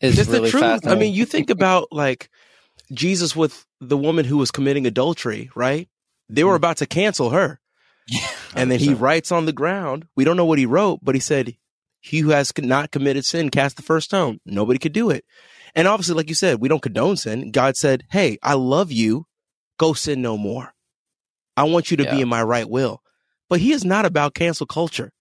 is It's really the truth. fascinating. I mean, you think about like Jesus with the woman who was committing adultery, right? They were mm-hmm. about to cancel her. And then he writes on the ground. We don't know what he wrote, but he said, He who has not committed sin cast the first stone. Nobody could do it. And obviously, like you said, we don't condone sin. God said, Hey, I love you. Go sin no more. I want you to be in my right will. But he is not about cancel culture.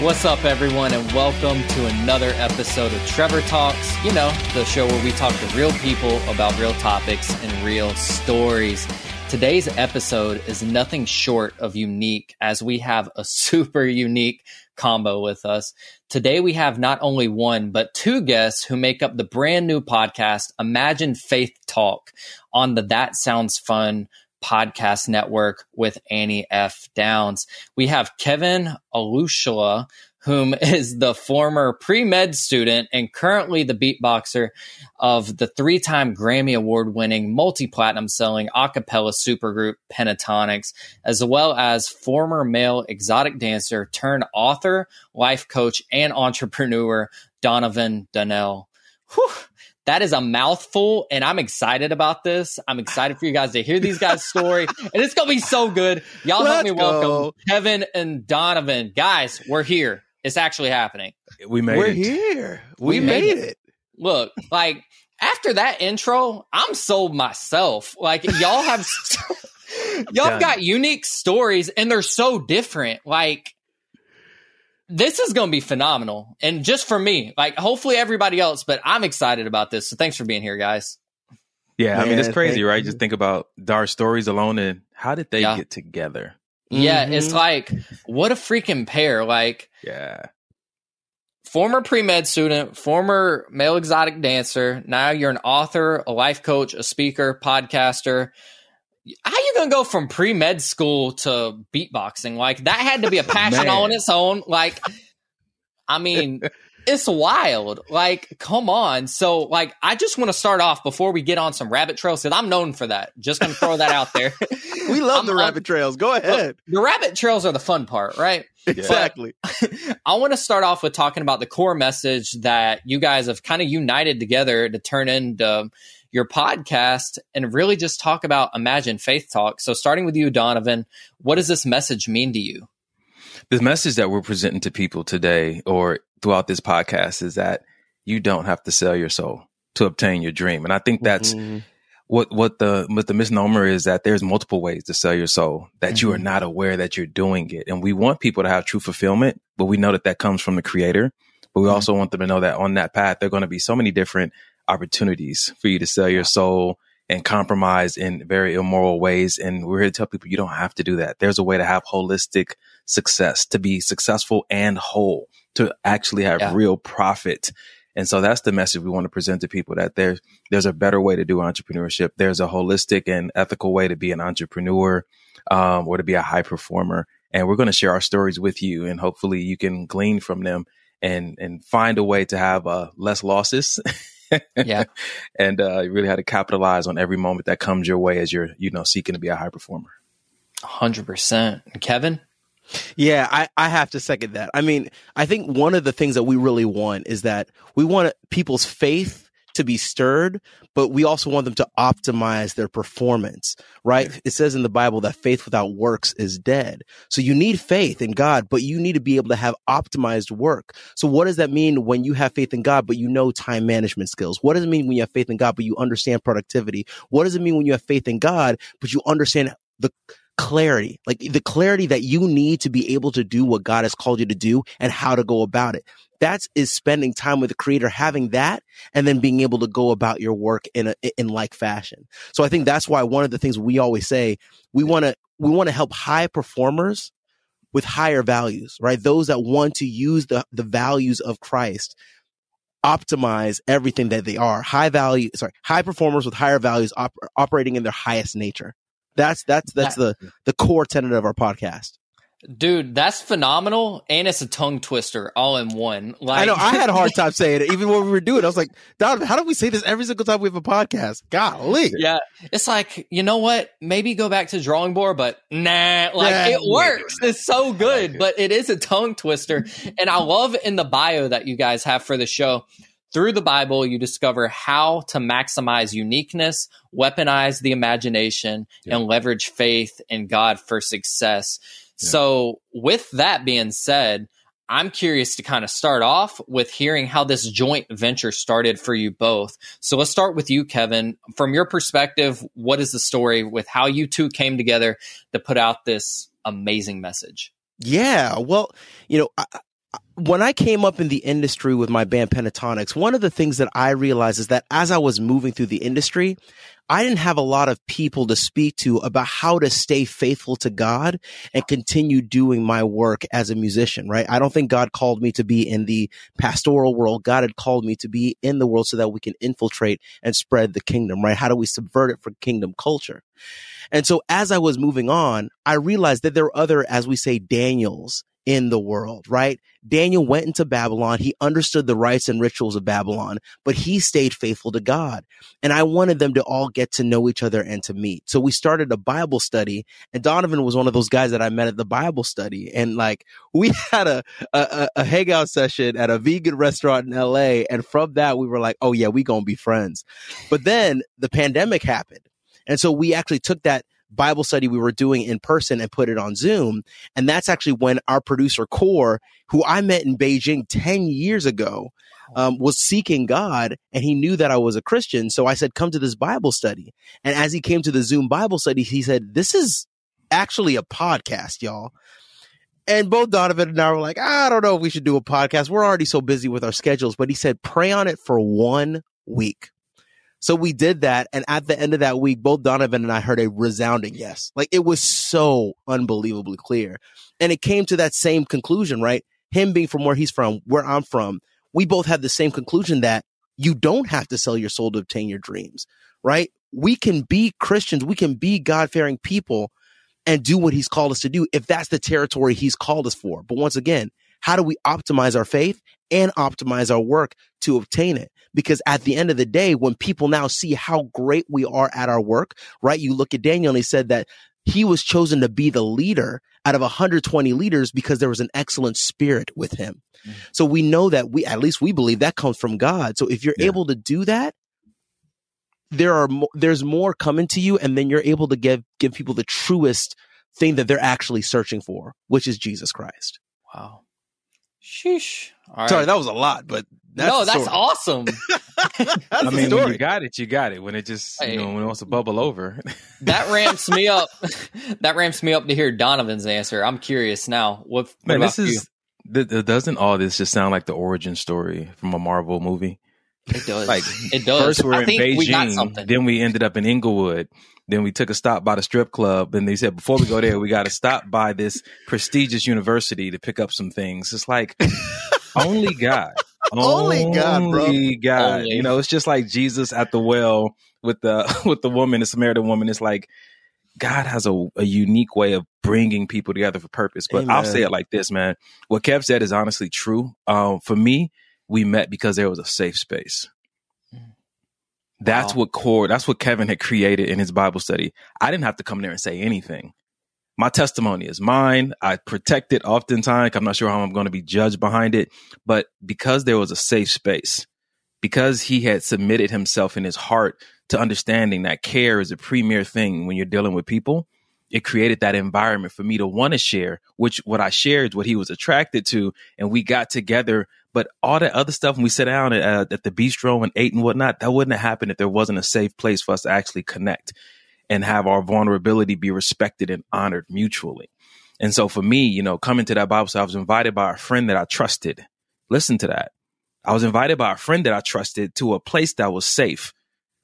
What's up, everyone, and welcome to another episode of Trevor Talks. You know, the show where we talk to real people about real topics and real stories. Today's episode is nothing short of unique as we have a super unique combo with us. Today, we have not only one, but two guests who make up the brand new podcast, Imagine Faith Talk, on the That Sounds Fun podcast network with Annie F. Downs. We have Kevin Olusola, whom is the former pre med student and currently the beatboxer of the three time Grammy Award winning, multi platinum selling a cappella supergroup Pentatonix, as well as former male exotic dancer turned author, life coach, and entrepreneur Donovan Donnell. Whew. That is a mouthful, and I'm excited about this. I'm excited for you guys to hear these guys' story, and it's gonna be so good. Y'all help Let's me welcome go. Kevin and Donovan. Guys, we're here. It's actually happening. We made We're it. here. We, We made made, it. it. Look, like after that intro, I'm sold myself. Like y'all have y'all Done. got unique stories and they're so different. Like this is going to be phenomenal. And just for me, like hopefully everybody else, but I'm excited about this. So thanks for being here, guys. Yeah, I mean it's crazy, right? you. Just think about our stories alone and how did they Yeah. get together? Yeah, Mhm. it's like what a freaking pair. Like Yeah. former pre-med student, former male exotic dancer. Now you're an author, a life coach, a speaker, podcaster. How you gonna go from pre-med school to beatboxing? Like that had to be a passion all on its own. Like, I mean, it's wild. Like, come on. So, like, I just want to start off before we get on some rabbit trails because I'm known for that. Just gonna throw that out there. We love I'm- the I'm- rabbit trails. Go ahead. the rabbit trails are the fun part, right? Exactly. I want to start off with talking about the core message that you guys have kind of united together to turn into your podcast and really just talk about Imagine Faith Talk. So, starting with you, Donovan, what does this message mean to you? The message that we're presenting to people today or throughout this podcast is that you don't have to sell your soul to obtain your dream. And I think that's Mhm. what what the what the misnomer is that there's multiple ways to sell your soul that you are Mhm. not aware that you're doing it and we want people to have true fulfillment but we know that that comes from the creator but we Mhm. also want them to know that on that path there are going to be so many different opportunities for you to sell your soul and compromise in very immoral ways and we're here to tell people you don't have to do that there's a way to have holistic success to be successful and whole to actually have Yeah. real profit and so that's the message we want to present to people that there's there's a better way to do entrepreneurship. There's a holistic and ethical way to be an entrepreneur um, or to be a high performer. And we're going to share our stories with you, and hopefully you can glean from them and and find a way to have uh, less losses. Yeah. and uh, you really had to capitalize on every moment that comes your way as you're you know seeking to be a high performer. 100%. Kevin? Yeah, I, I have to second that. I mean, I think one of the things that we really want is that we want people's faith to be stirred, but we also want them to optimize their performance, right? It says in the Bible that faith without works is dead. So you need faith in God, but you need to be able to have optimized work. So what does that mean when you have faith in God, but you know time management skills? What does it mean when you have faith in God, but you understand productivity? What does it mean when you have faith in God, but you understand the clarity, like the clarity that you need to be able to do what God has called you to do and how to go about it. That's is spending time with the creator, having that, and then being able to go about your work in a, in like fashion. So I think that's why one of the things we always say, we want to, we want to help high performers with higher values, right? Those that want to use the, the values of Christ optimize everything that they are high value sorry high performers with higher values op- operating in their highest nature that's that's that's the the core tenet of our podcast Dude, that's phenomenal, and it's a tongue twister all in one. Like, I know I had a hard time saying it, even when we were doing. it. I was like, Donovan, how do we say this every single time we have a podcast? Golly, yeah, it's like you know what? Maybe go back to drawing board, but nah, like yeah, it works. Yeah. It's so good, like but it is a tongue twister, and I love in the bio that you guys have for the show. Through the Bible, you discover how to maximize uniqueness, weaponize the imagination, yeah. and leverage faith in God for success. So, with that being said, I'm curious to kind of start off with hearing how this joint venture started for you both. So let's start with you, Kevin. From your perspective, what is the story with how you two came together to put out this amazing message? Yeah, well, you know, I, when I came up in the industry with my band Pentatonix, one of the things that I realized is that as I was moving through the industry, I didn't have a lot of people to speak to about how to stay faithful to God and continue doing my work as a musician, right? I don't think God called me to be in the pastoral world. God had called me to be in the world so that we can infiltrate and spread the kingdom, right? How do we subvert it for kingdom culture? And so as I was moving on, I realized that there are other, as we say, Daniels in the world, right? Daniel went into Babylon. He understood the rites and rituals of Babylon, but he stayed faithful to God. And I wanted them to all get to know each other and to meet. So we started a Bible study and Donovan was one of those guys that I met at the Bible study. And like we had a, a, a hangout session at a vegan restaurant in LA. And from that, we were like, oh yeah, we gonna be friends. But then the pandemic happened. And so we actually took that Bible study we were doing in person and put it on Zoom. And that's actually when our producer Core, who I met in Beijing 10 years ago, um, was seeking God and he knew that I was a Christian. So I said, come to this Bible study. And as he came to the Zoom Bible study, he said, this is actually a podcast, y'all. And both Donovan and I were like, I don't know if we should do a podcast. We're already so busy with our schedules. But he said, pray on it for one week. So we did that. And at the end of that week, both Donovan and I heard a resounding yes. Like it was so unbelievably clear. And it came to that same conclusion, right? Him being from where he's from, where I'm from, we both had the same conclusion that you don't have to sell your soul to obtain your dreams, right? We can be Christians. We can be God fearing people and do what he's called us to do if that's the territory he's called us for. But once again, how do we optimize our faith and optimize our work to obtain it? Because at the end of the day, when people now see how great we are at our work, right? You look at Daniel and he said that he was chosen to be the leader out of 120 leaders because there was an excellent spirit with him. Mm-hmm. So we know that we, at least we believe that comes from God. So if you're yeah. able to do that, there are mo- there's more coming to you, and then you're able to give give people the truest thing that they're actually searching for, which is Jesus Christ. Wow. Sheesh. Sorry, that was a lot, but that's no, that's awesome. that's I mean, when you got it, you got it. When it just, hey, you know, when it wants to bubble over. that ramps me up. that ramps me up to hear Donovan's answer. I'm curious now. What, what Man, this is, th- doesn't all this just sound like the origin story from a Marvel movie? It does. Like it does. First we're I in Beijing, we then we ended up in Inglewood. Then we took a stop by the strip club, and they said before we go there, we got to stop by this prestigious university to pick up some things. It's like only God. Only God, bro. Only God. Only. You know, it's just like Jesus at the well with the with the woman, the Samaritan woman. It's like God has a, a unique way of bringing people together for purpose. But Amen. I'll say it like this, man. What Kev said is honestly true. Um, for me, we met because there was a safe space. That's wow. what core, that's what Kevin had created in his Bible study. I didn't have to come there and say anything my testimony is mine. I protect it oftentimes. I'm not sure how I'm going to be judged behind it, but because there was a safe space, because he had submitted himself in his heart to understanding that care is a premier thing when you're dealing with people, it created that environment for me to want to share, which what I shared, what he was attracted to. And we got together. But all that other stuff, when we sat down at, uh, at the bistro and ate and whatnot, that wouldn't have happened if there wasn't a safe place for us to actually connect and have our vulnerability be respected and honored mutually. And so for me, you know, coming to that Bible study, I was invited by a friend that I trusted. Listen to that. I was invited by a friend that I trusted to a place that was safe.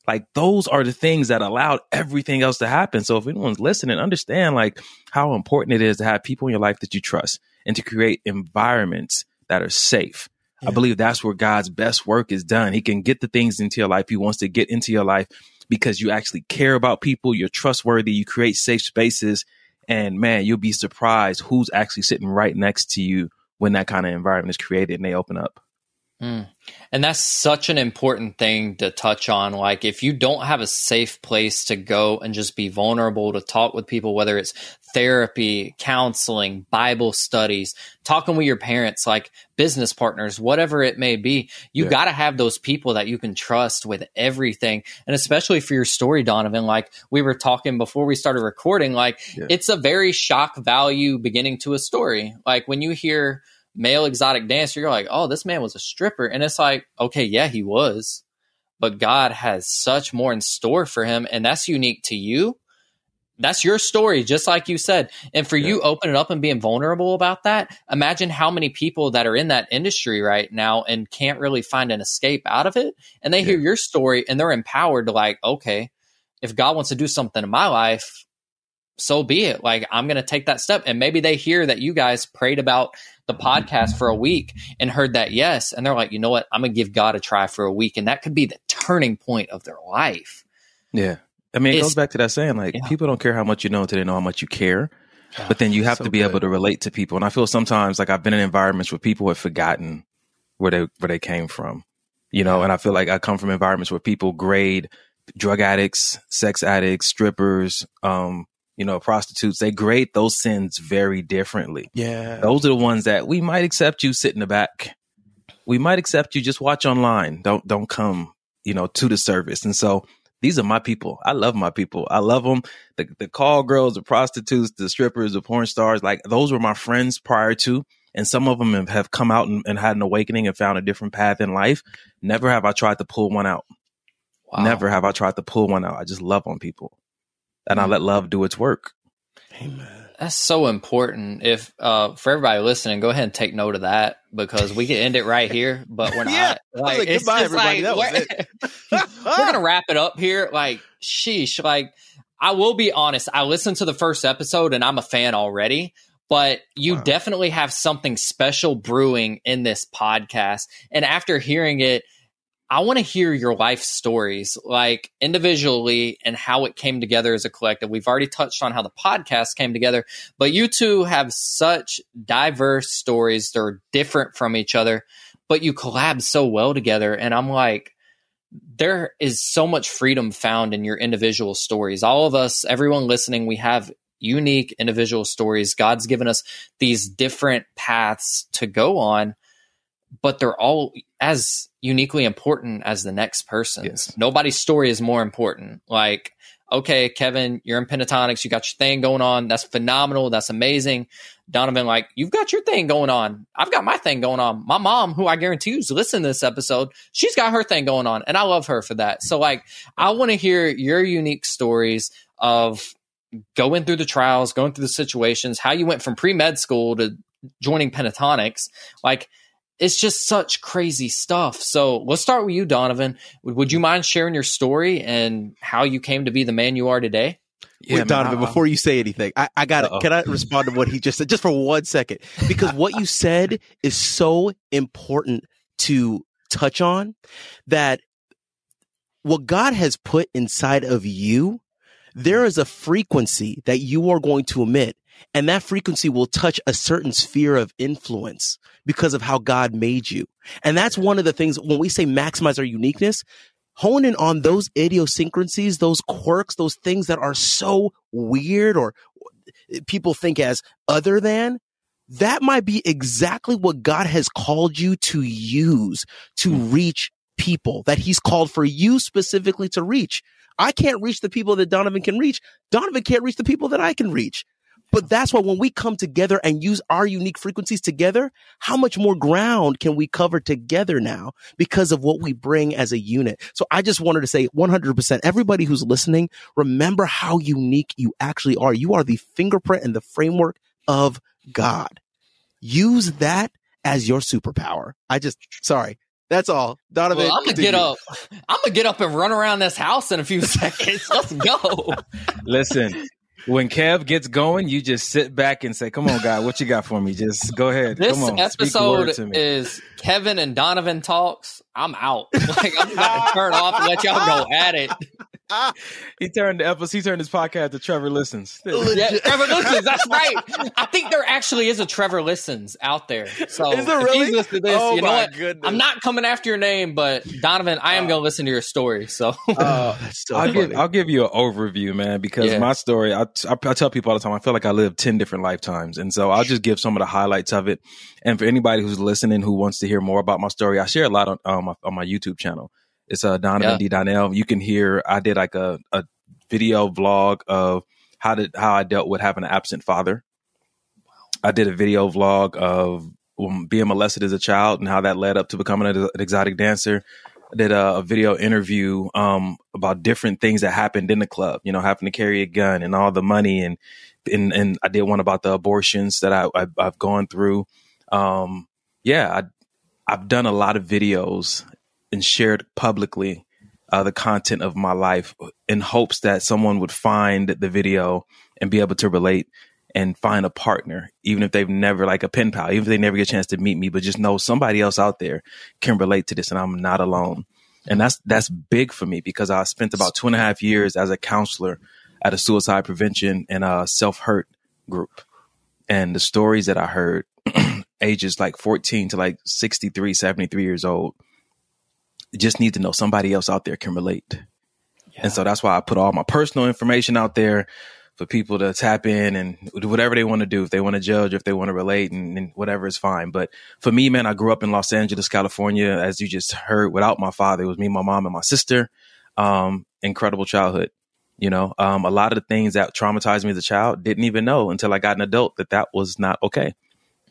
Like those are the things that allowed everything else to happen. So if anyone's listening, understand like how important it is to have people in your life that you trust and to create environments that are safe. Yeah. I believe that's where God's best work is done. He can get the things into your life he wants to get into your life because you actually care about people, you're trustworthy, you create safe spaces, And man, you'll be surprised who's actually sitting right next to you when that kind of environment is created and they open up. Mm. And that's such an important thing to touch on. Like, if you don't have a safe place to go and just be vulnerable to talk with people, whether it's therapy, counseling, Bible studies, talking with your parents, like business partners, whatever it may be, you yeah. got to have those people that you can trust with everything. And especially for your story, Donovan, like we were talking before we started recording, like yeah. it's a very shock value beginning to a story. Like when you hear, male exotic dancer, you're like, oh, this man was a stripper. And it's like, okay, yeah, he was. But God has such more in store for him. And that's unique to you. That's your story, just like you said. And for yeah. you opening up and being vulnerable about that, imagine how many people that are in that industry right now and can't really find an escape out of it. And they yeah. hear your story and they're empowered to like, okay, if God wants to do something in my life, so be it. Like I'm going to take that step. And maybe they hear that you guys prayed about the podcast for a week and heard that yes. And they're like, you know what? I'm going to give God a try for a week. And that could be the turning point of their life. Yeah. I mean, it it's, goes back to that saying like, yeah. people don't care how much you know until they know how much you care. but then you have so to be good. able to relate to people. And I feel sometimes like I've been in environments where people have forgotten where they where they came from. You know, and I feel like I come from environments where people grade drug addicts, sex addicts, strippers, um, you know, prostitutes, they grade those sins very differently. Yeah. Those are the ones that we might accept you sit in the back. We might accept you just watch online. Don't don't come, you know, to the service. And so these are my people. I love my people. I love them. The the call girls, the prostitutes, the strippers, the porn stars, like those were my friends prior to. And some of them have come out and, and had an awakening and found a different path in life. Never have I tried to pull one out. Wow. Never have I tried to pull one out. I just love on people and I let love do its work. Amen. That's so important. If uh, for everybody listening, go ahead and take note of that because we can end it right here, but we're not. yeah, like, like, it's just everybody. Like, we're, we're gonna wrap it up here. Like, sheesh. Like, I will be honest. I listened to the first episode and I'm a fan already. But you wow. definitely have something special brewing in this podcast. And after hearing it, I want to hear your life stories, like individually and how it came together as a collective. We've already touched on how the podcast came together, but you two have such diverse stories. They're different from each other, but you collab so well together. And I'm like, there is so much freedom found in your individual stories. All of us, everyone listening, we have unique individual stories. God's given us these different paths to go on but they're all as uniquely important as the next person's. Yes. Nobody's story is more important. Like, okay, Kevin, you're in Pentatonix, you got your thing going on. That's phenomenal. That's amazing. Donovan, like, you've got your thing going on. I've got my thing going on. My mom, who I guarantee you's listening to this episode, she's got her thing going on. And I love her for that. So, like, I want to hear your unique stories of going through the trials, going through the situations, how you went from pre med school to joining Pentatonix. Like, it's just such crazy stuff. So let's start with you, Donovan. Would, you mind sharing your story and how you came to be the man you are today? Yeah, Wait, man, Donovan, I, before you say anything, I, I got to Can I respond to what he just said, just for one second? Because what you said is so important to touch on. That what God has put inside of you, there is a frequency that you are going to emit and that frequency will touch a certain sphere of influence because of how God made you. And that's one of the things when we say maximize our uniqueness, hone in on those idiosyncrasies, those quirks, those things that are so weird or people think as other than. That might be exactly what God has called you to use to hmm. reach people that he's called for you specifically to reach. I can't reach the people that Donovan can reach. Donovan can't reach the people that I can reach. But that's why when we come together and use our unique frequencies together, how much more ground can we cover together now because of what we bring as a unit? So I just wanted to say 100%, everybody who's listening, remember how unique you actually are. You are the fingerprint and the framework of God. Use that as your superpower. I just, sorry. That's all. Donovan. Well, I'm gonna get up. I'm gonna get up and run around this house in a few seconds. Let's go. Listen, when Kev gets going, you just sit back and say, "Come on, God, what you got for me? Just go ahead." This on, episode is Kevin and Donovan talks. I'm out. Like I'm about to turn off and let y'all go at it. he turned the episode. He turned his podcast to Trevor Listens. yeah, Trevor Listens. That's right. I think there actually is a Trevor Listens out there. So is there really? This, oh you know what? Goodness. I'm not coming after your name, but Donovan, I am uh, going to listen to your story. So uh, I'll give I'll give you an overview, man, because yeah. my story. I, I, I tell people all the time. I feel like I live ten different lifetimes, and so I'll just give some of the highlights of it. And for anybody who's listening who wants to hear more about my story, I share a lot on um, on my YouTube channel. It's uh, Donovan yeah. D. Donnell. You can hear I did like a, a video vlog of how did how I dealt with having an absent father. I did a video vlog of um, being molested as a child and how that led up to becoming an exotic dancer. I did a, a video interview um, about different things that happened in the club. You know, having to carry a gun and all the money, and and, and I did one about the abortions that I, I have gone through. Um, yeah, I, I've done a lot of videos and shared publicly uh, the content of my life in hopes that someone would find the video and be able to relate and find a partner, even if they've never like a pen pal, even if they never get a chance to meet me, but just know somebody else out there can relate to this and I'm not alone. And that's that's big for me because I spent about two and a half years as a counselor at a suicide prevention and a self hurt group. And the stories that I heard, ages like 14 to like 63, 73 years old, just need to know somebody else out there can relate. Yeah. And so that's why I put all my personal information out there for people to tap in and do whatever they want to do. If they want to judge, if they want to relate and, and, whatever is fine. But for me, man, I grew up in Los Angeles, California, as you just heard, without my father. It was me, my mom, and my sister. Um, incredible childhood. You know, um, a lot of the things that traumatized me as a child didn't even know until I got an adult that that was not okay.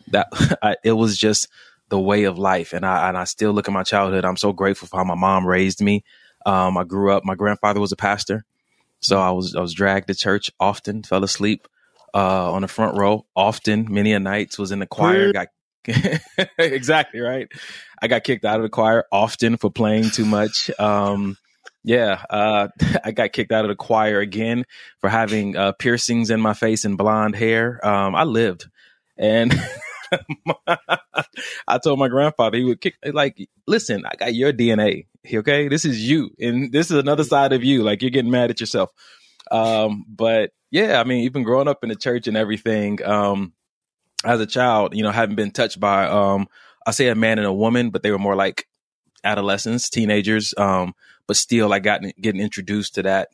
That I, it was just the way of life. And I, and I still look at my childhood. I'm so grateful for how my mom raised me. Um, I grew up, my grandfather was a pastor. So I was, I was dragged to church often, fell asleep, uh, on the front row often, many a nights was in the choir, got, exactly right. I got kicked out of the choir often for playing too much. Um, yeah, uh, I got kicked out of the choir again for having uh, piercings in my face and blonde hair. Um, I lived, and I told my grandfather he would kick like, listen, I got your DNA. Okay, this is you, and this is another side of you. Like you're getting mad at yourself. Um, but yeah, I mean, even growing up in the church and everything, um, as a child, you know, having been touched by, um, I say a man and a woman, but they were more like adolescents, teenagers. Um, but still, I got getting introduced to that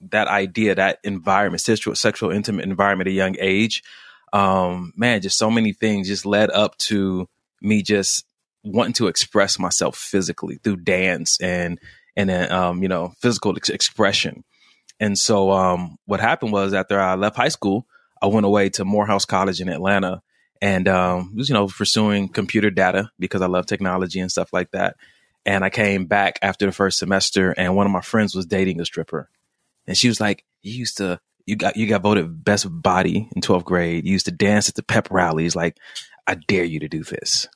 that idea, that environment, sexual, sexual, intimate environment at a young age um, man, just so many things just led up to me just wanting to express myself physically through dance and and then um, you know physical ex- expression. And so um, what happened was after I left high school, I went away to Morehouse College in Atlanta and um, was you know pursuing computer data because I love technology and stuff like that. And I came back after the first semester, and one of my friends was dating a stripper, and she was like, "You used to you got you got voted best body in 12th grade. You used to dance at the pep rallies. Like, I dare you to do this.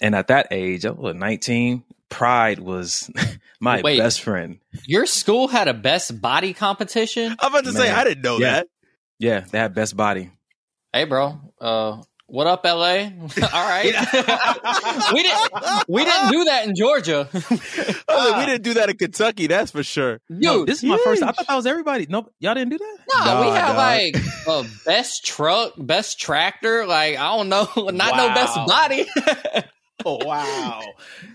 And at that age, I was 19. Pride was my Wait, best friend. Your school had a best body competition? I'm about to Man. say I didn't know yeah. that. Yeah, they had best body. Hey, bro. Uh, what up, LA? All right. we didn't we didn't do that in Georgia. oh, we didn't do that in Kentucky, that's for sure. Yo, this is my first. I thought that was everybody. Nope, y'all didn't do that. No, nah, we have like a best truck, best tractor. Like I don't know, not wow. no best body. oh wow,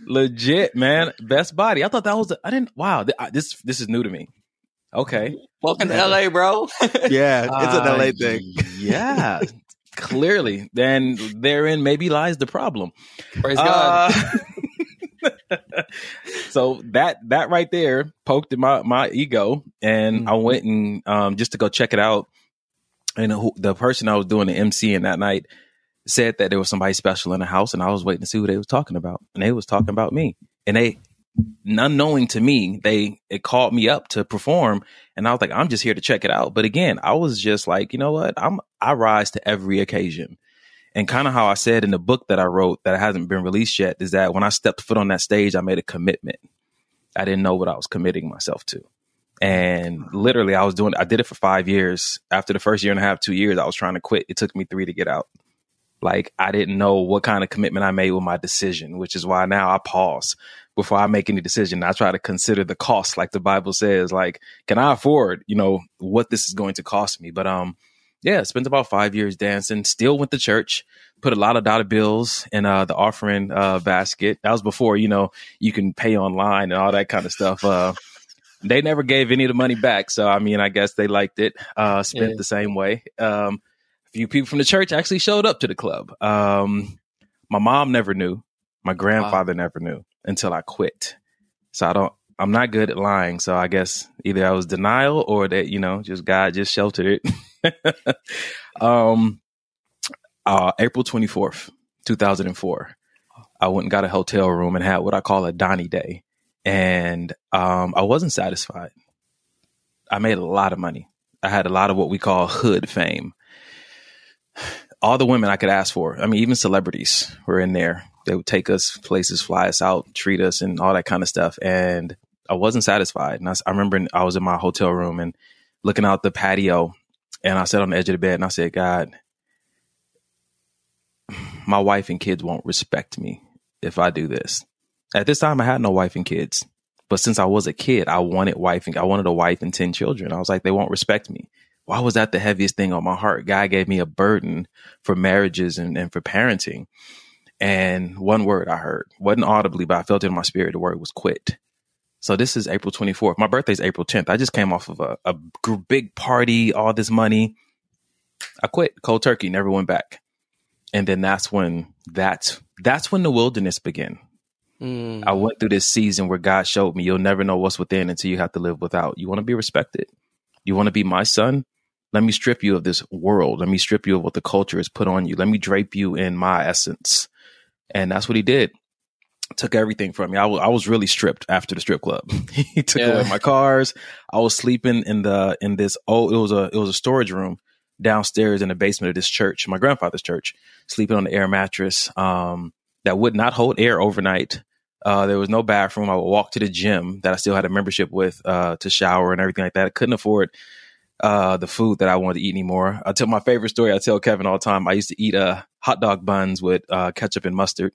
legit man, best body. I thought that was. I didn't. Wow, this this is new to me. Okay. Welcome to LA, bro. yeah, it's an LA uh, thing. Yeah, Clearly, then therein maybe lies the problem. Praise God. Uh, so that that right there poked in my my ego, and mm-hmm. I went and um, just to go check it out. And the person I was doing the MC in that night said that there was somebody special in the house, and I was waiting to see who they was talking about, and they was talking about me, and they unknowing to me, they it called me up to perform, and I was like, I'm just here to check it out. But again, I was just like, you know what, I'm I rise to every occasion, and kind of how I said in the book that I wrote that hasn't been released yet is that when I stepped foot on that stage, I made a commitment. I didn't know what I was committing myself to. And literally, I was doing, I did it for five years. After the first year and a half, two years, I was trying to quit. It took me three to get out. Like, I didn't know what kind of commitment I made with my decision, which is why now I pause before I make any decision. I try to consider the cost, like the Bible says, like, can I afford, you know, what this is going to cost me? But, um, yeah, spent about five years dancing, still went to church, put a lot of dollar bills in uh, the offering uh, basket. That was before, you know, you can pay online and all that kind of stuff. Uh, they never gave any of the money back. So, I mean, I guess they liked it, uh, spent yeah. the same way. Um, a few people from the church actually showed up to the club. Um, my mom never knew. My grandfather wow. never knew until I quit. So I don't, I'm not good at lying. So I guess either I was denial or that, you know, just God just sheltered it. um, uh, April 24th, 2004, I went and got a hotel room and had what I call a Donnie day. And um, I wasn't satisfied. I made a lot of money. I had a lot of what we call hood fame. All the women I could ask for. I mean, even celebrities were in there. They would take us places, fly us out, treat us, and all that kind of stuff. And I wasn't satisfied. And I, I remember I was in my hotel room and looking out the patio, and I sat on the edge of the bed and I said, God, my wife and kids won't respect me if I do this. At this time, I had no wife and kids. But since I was a kid, I wanted wife and I wanted a wife and 10 children. I was like, they won't respect me. Why was that the heaviest thing on my heart? God gave me a burden for marriages and, and for parenting. And one word I heard, wasn't audibly, but I felt it in my spirit. The word was quit. So this is April 24th. My birthday's April 10th. I just came off of a, a big party, all this money. I quit cold turkey, never went back. And then that's when that's that's when the wilderness began. Mm. I went through this season where God showed me you'll never know what's within until you have to live without. You want to be respected. You want to be my son? Let me strip you of this world. Let me strip you of what the culture has put on you. Let me drape you in my essence. And that's what he did. Took everything from me. I, w- I was really stripped after the strip club. he took yeah. away my cars. I was sleeping in the in this oh it was a it was a storage room downstairs in the basement of this church, my grandfather's church, sleeping on the air mattress um, that would not hold air overnight. Uh, there was no bathroom. I would walk to the gym that I still had a membership with uh, to shower and everything like that. I couldn't afford uh, the food that I wanted to eat anymore. I tell my favorite story. I tell Kevin all the time. I used to eat uh, hot dog buns with uh, ketchup and mustard.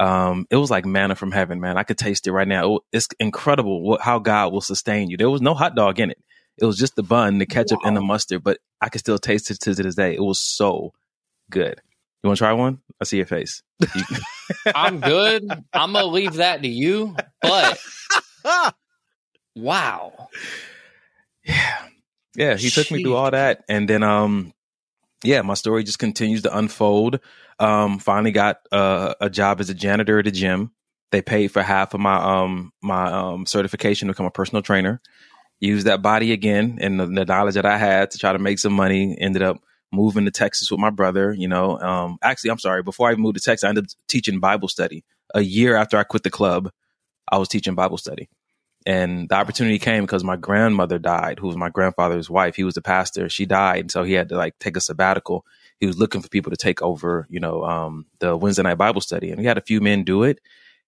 Um, it was like manna from heaven, man. I could taste it right now. It's incredible what, how God will sustain you. There was no hot dog in it. It was just the bun, the ketchup, wow. and the mustard, but I could still taste it to this day. It was so good. You want to try one? I see your face. I'm good. I'm gonna leave that to you. But wow. Yeah. Yeah. He Jeez. took me through all that. And then um yeah, my story just continues to unfold. Um, finally got uh, a job as a janitor at a gym. They paid for half of my um my um certification to become a personal trainer. Used that body again and the, the knowledge that I had to try to make some money. Ended up moving to Texas with my brother, you know. Um, actually, I'm sorry, before I moved to Texas, I ended up teaching Bible study. A year after I quit the club, I was teaching Bible study. And the opportunity came because my grandmother died, who was my grandfather's wife. He was a pastor. She died. And so he had to like take a sabbatical. He was looking for people to take over, you know, um, the Wednesday night Bible study. And we had a few men do it.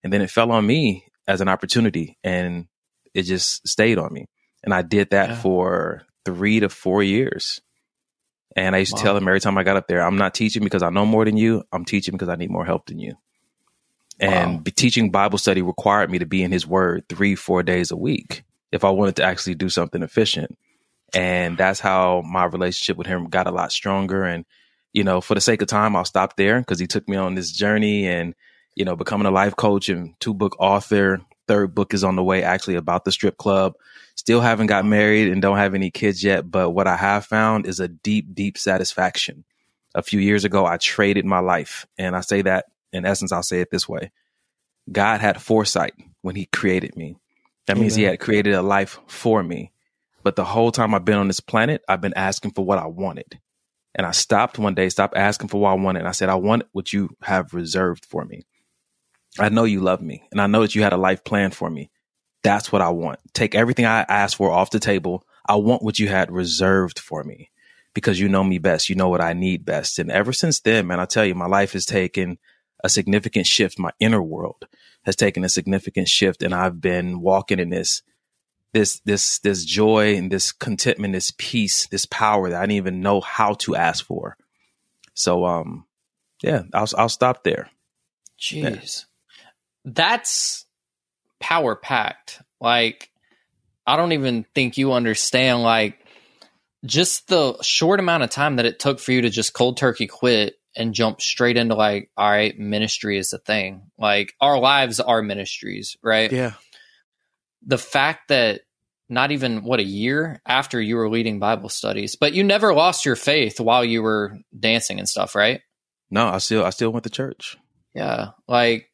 And then it fell on me as an opportunity and it just stayed on me. And I did that yeah. for three to four years. And I used to tell them every time I got up there, I'm not teaching because I know more than you. I'm teaching because I need more help than you. And wow. teaching Bible study required me to be in his word three, four days a week if I wanted to actually do something efficient. And that's how my relationship with him got a lot stronger. And, you know, for the sake of time, I'll stop there because he took me on this journey and, you know, becoming a life coach and two book author. Third book is on the way actually about the strip club. Still haven't got married and don't have any kids yet, but what I have found is a deep, deep satisfaction. A few years ago, I traded my life. And I say that in essence, I'll say it this way God had foresight when he created me. That means Amen. he had created a life for me. But the whole time I've been on this planet, I've been asking for what I wanted. And I stopped one day, stopped asking for what I wanted. And I said, I want what you have reserved for me. I know you love me and I know that you had a life plan for me. That's what I want. Take everything I asked for off the table. I want what you had reserved for me because you know me best. You know what I need best. And ever since then, man, I tell you, my life has taken a significant shift. My inner world has taken a significant shift and I've been walking in this, this, this, this joy and this contentment, this peace, this power that I didn't even know how to ask for. So, um, yeah, I'll, I'll stop there. Jeez. Yeah. That's power packed. Like, I don't even think you understand, like, just the short amount of time that it took for you to just cold turkey quit and jump straight into, like, all right, ministry is a thing. Like, our lives are ministries, right? Yeah. The fact that not even what a year after you were leading Bible studies, but you never lost your faith while you were dancing and stuff, right? No, I still I still went to church. Yeah. Like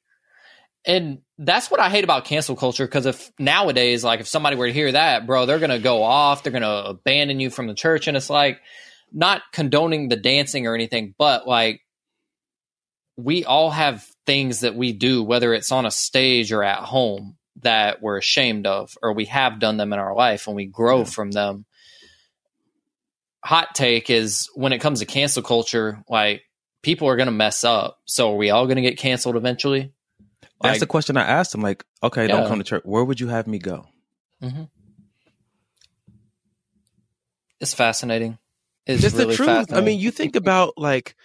and that's what I hate about cancel culture because if nowadays, like if somebody were to hear that, bro, they're gonna go off, they're gonna abandon you from the church. And it's like not condoning the dancing or anything, but like we all have things that we do, whether it's on a stage or at home, that we're ashamed of, or we have done them in our life and we grow yeah. from them. Hot take is when it comes to cancel culture, like people are going to mess up. So are we all going to get canceled eventually? That's like, the question I asked him. Like, okay, yeah. don't come to church. Where would you have me go? Mm-hmm. It's fascinating. It's Just really the truth. I mean, you think about like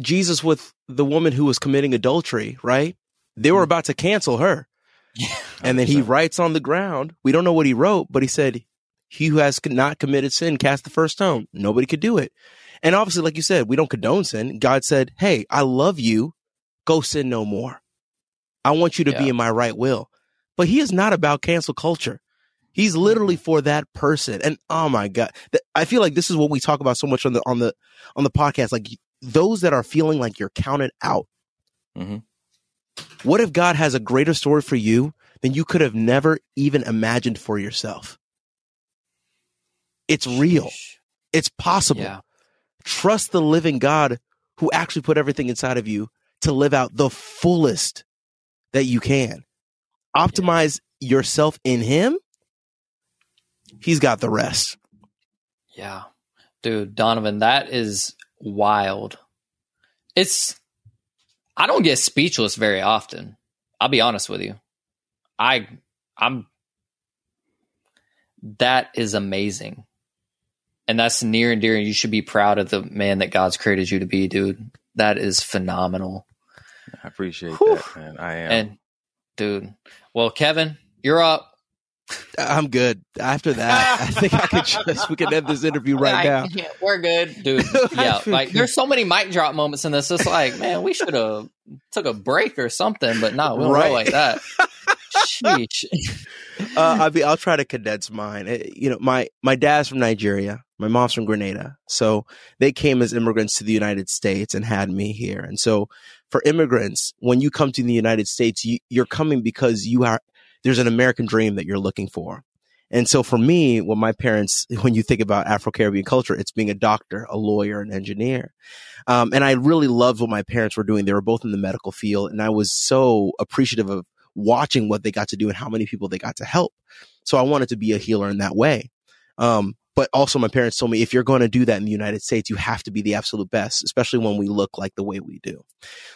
Jesus with the woman who was committing adultery, right? They were mm-hmm. about to cancel her. Yeah, and then he writes on the ground. We don't know what he wrote, but he said, He who has not committed sin cast the first stone. Nobody could do it. And obviously, like you said, we don't condone sin. God said, Hey, I love you. Go sin no more. I want you to yeah. be in my right will. But he is not about cancel culture. He's literally mm-hmm. for that person. And oh my God, I feel like this is what we talk about so much on the, on the, on the podcast. Like those that are feeling like you're counted out. Mm-hmm. What if God has a greater story for you than you could have never even imagined for yourself? It's real. It's possible. Yeah. Trust the living God who actually put everything inside of you to live out the fullest that you can. Optimize yeah. yourself in Him. He's got the rest. Yeah. Dude, Donovan, that is wild. It's, I don't get speechless very often. I'll be honest with you. I, I'm, that is amazing and that's near and dear. And you should be proud of the man that God's created you to be, dude. That is phenomenal. I appreciate Whew. that, man. I am. And dude, well, Kevin, you're up. I'm good. After that, I think I could just we can end this interview right I, now. we're good, dude. Yeah, like there's so many mic drop moments in this. It's like, man, we should have took a break or something, but no, we don't right. like that. Sheesh. Uh, I mean, I'll try to condense mine. It, you know, my my dad's from Nigeria. My mom's from Grenada. So they came as immigrants to the United States and had me here. And so for immigrants, when you come to the United States, you, you're coming because you are, there's an American dream that you're looking for. And so for me, what my parents, when you think about Afro Caribbean culture, it's being a doctor, a lawyer, an engineer. Um, and I really loved what my parents were doing. They were both in the medical field, and I was so appreciative of watching what they got to do and how many people they got to help. So I wanted to be a healer in that way. Um, but also my parents told me if you're going to do that in the United States, you have to be the absolute best, especially when we look like the way we do.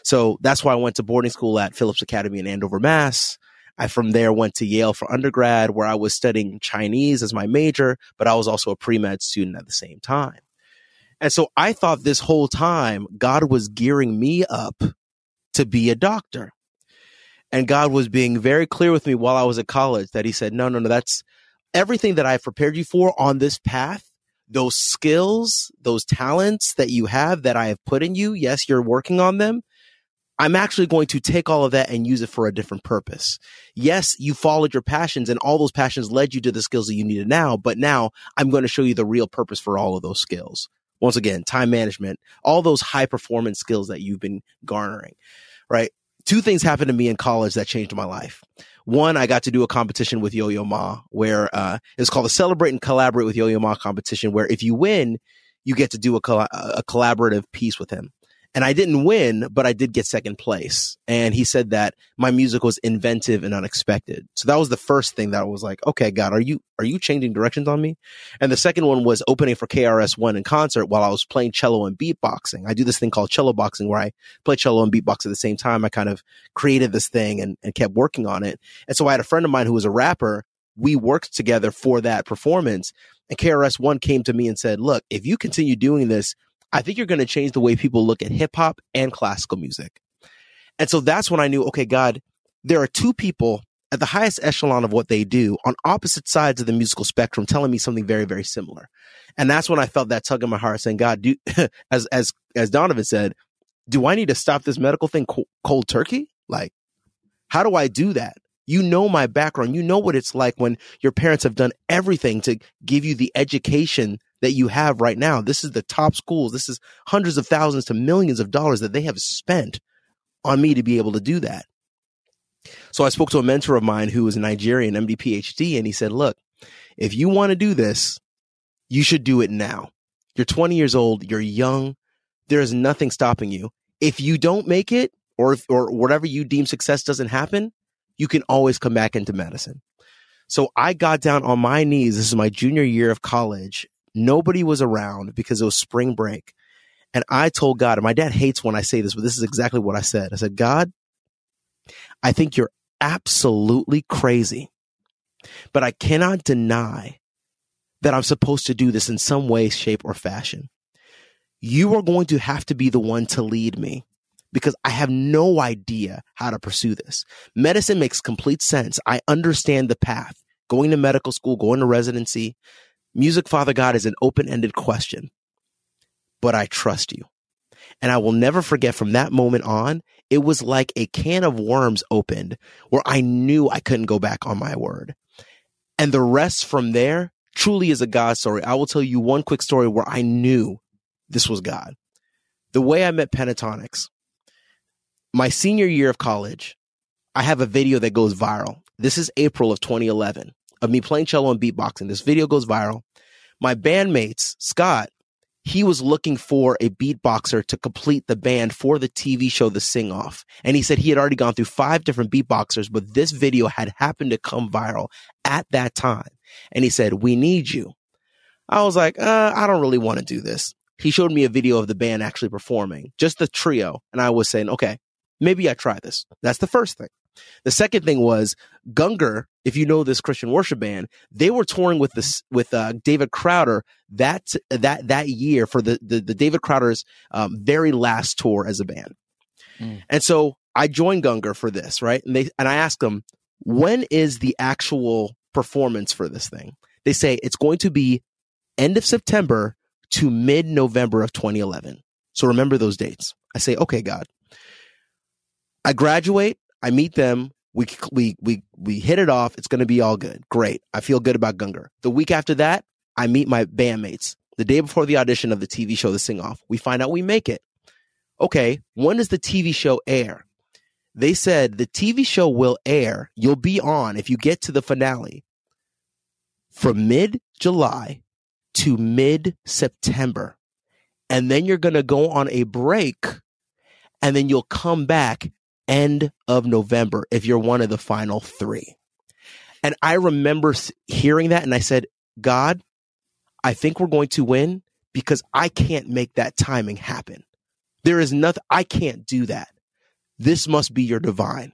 So that's why I went to boarding school at Phillips Academy in Andover, Mass. I from there went to Yale for undergrad where I was studying Chinese as my major, but I was also a pre-med student at the same time. And so I thought this whole time God was gearing me up to be a doctor. And God was being very clear with me while I was at college that he said, no, no, no, that's, everything that I've prepared you for on this path, those skills, those talents that you have that I have put in you, yes, you're working on them. I'm actually going to take all of that and use it for a different purpose. Yes, you followed your passions and all those passions led you to the skills that you needed now, but now I'm going to show you the real purpose for all of those skills. Once again, time management, all those high performance skills that you've been garnering, right? Two things happened to me in college that changed my life. One, I got to do a competition with Yo Yo Ma where uh, it's called the Celebrate and Collaborate with Yo Yo Ma competition, where if you win, you get to do a, a collaborative piece with him and I didn't win, but I did get second place. And he said that my music was inventive and unexpected. So that was the first thing that I was like, okay, God, are you, are you changing directions on me? And the second one was opening for KRS One in concert while I was playing cello and beatboxing. I do this thing called cello boxing where I play cello and beatbox at the same time. I kind of created this thing and, and kept working on it. And so I had a friend of mine who was a rapper. We worked together for that performance. And KRS One came to me and said, look, if you continue doing this, I think you're going to change the way people look at hip hop and classical music. And so that's when I knew, okay, God, there are two people at the highest echelon of what they do on opposite sides of the musical spectrum telling me something very, very similar. And that's when I felt that tug in my heart saying, God, do, as, as, as Donovan said, do I need to stop this medical thing cold turkey? Like, how do I do that? You know my background. You know what it's like when your parents have done everything to give you the education that you have right now. This is the top schools. This is hundreds of thousands to millions of dollars that they have spent on me to be able to do that. So I spoke to a mentor of mine who was a Nigerian MD PhD and he said, look, if you want to do this, you should do it now. You're 20 years old. You're young. There is nothing stopping you. If you don't make it or, or whatever you deem success doesn't happen, you can always come back into medicine. So I got down on my knees. This is my junior year of college. Nobody was around because it was spring break. And I told God, and my dad hates when I say this, but this is exactly what I said. I said, God, I think you're absolutely crazy, but I cannot deny that I'm supposed to do this in some way, shape, or fashion. You are going to have to be the one to lead me because I have no idea how to pursue this. Medicine makes complete sense. I understand the path. Going to medical school, going to residency. Music, Father God, is an open ended question, but I trust you. And I will never forget from that moment on, it was like a can of worms opened where I knew I couldn't go back on my word. And the rest from there truly is a God story. I will tell you one quick story where I knew this was God. The way I met Pentatonix, my senior year of college, I have a video that goes viral. This is April of 2011 of me playing cello and beatboxing. This video goes viral. My bandmates, Scott, he was looking for a beatboxer to complete the band for the TV show The Sing Off. And he said he had already gone through five different beatboxers, but this video had happened to come viral at that time. And he said, We need you. I was like, uh, I don't really want to do this. He showed me a video of the band actually performing, just the trio. And I was saying, okay, maybe I try this. That's the first thing. The second thing was Gungor. If you know this Christian worship band, they were touring with this with uh, David Crowder that that that year for the the, the David Crowder's um, very last tour as a band. Mm. And so I joined Gungor for this, right? And they and I asked them, when is the actual performance for this thing? They say it's going to be end of September to mid November of 2011. So remember those dates. I say, okay, God. I graduate. I meet them. We we we we hit it off. It's going to be all good. Great. I feel good about Gungor. The week after that, I meet my bandmates. The day before the audition of the TV show, The Sing Off, we find out we make it. Okay, when does the TV show air? They said the TV show will air. You'll be on if you get to the finale from mid July to mid September. And then you're going to go on a break and then you'll come back end of November if you're one of the final three. And I remember hearing that and I said, God, I think we're going to win because I can't make that timing happen. There is nothing, I can't do that. This must be your divine.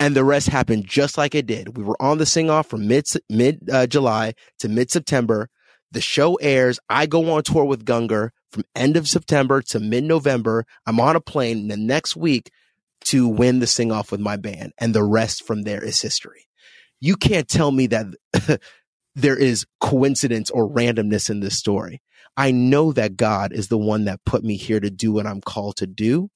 And the rest happened just like it did. We were on the sing off from mid mid uh, July to mid September. The show airs. I go on tour with Gungor from end of September to mid November. I'm on a plane. the next week, to win the sing off with my band. And the rest from there is history. You can't tell me that there is coincidence or randomness in this story. I know that God is the one that put me here to do what I'm called to do.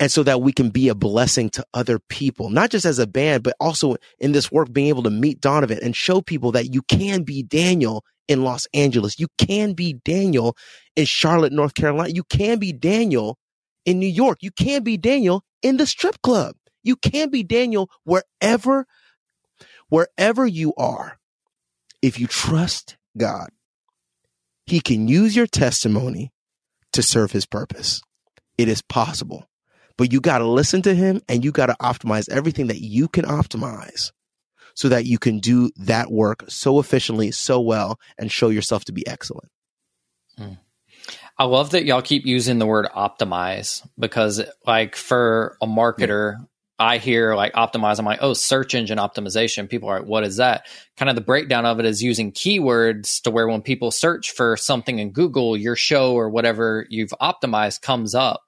And so that we can be a blessing to other people, not just as a band, but also in this work, being able to meet Donovan and show people that you can be Daniel in Los Angeles. You can be Daniel in Charlotte, North Carolina. You can be Daniel in New York. You can't be Daniel in the strip club. You can't be Daniel wherever, wherever you are. If you trust God, he can use your testimony to serve his purpose. It is possible, but you got to listen to him and you got to optimize everything that you can optimize so that you can do that work so efficiently, so well, and show yourself to be excellent. Hmm. I love that y'all keep using the word optimize because, like, for a marketer, yeah. I hear like optimize. I'm like, oh, search engine optimization. People are like, what is that? Kind of the breakdown of it is using keywords to where when people search for something in Google, your show or whatever you've optimized comes up.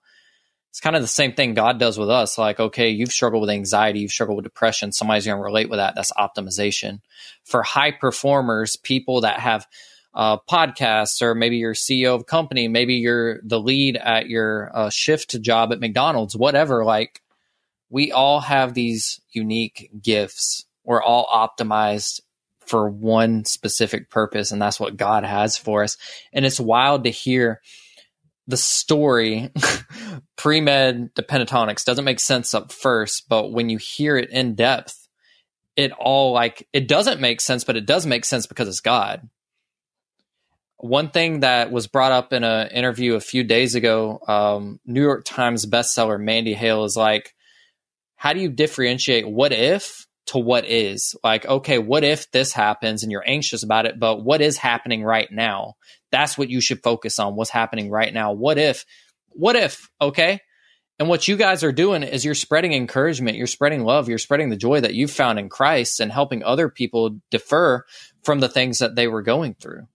it's kind of the same thing God does with us. Like, okay, you've struggled with anxiety, you've struggled with depression. Somebody's going to relate with that. That's optimization. For high performers, people that have uh, podcasts, or maybe you're CEO of a company, maybe you're the lead at your uh, shift job at McDonald's, whatever. Like, we all have these unique gifts. We're all optimized for one specific purpose, and that's what God has for us. And it's wild to hear the story pre-med to Pentatonix doesn't make sense up first but when you hear it in depth it all like it doesn't make sense but it does make sense because it's god one thing that was brought up in an interview a few days ago um, new york times bestseller mandy hale is like how do you differentiate what if to what is? Like okay what if this happens and you're anxious about it but what is happening right now? That's what you should focus on what's happening right now. What if what if okay? And what you guys are doing is you're spreading encouragement you're spreading love you're spreading the joy that you've found in christ and helping other people defer from the things that they were going through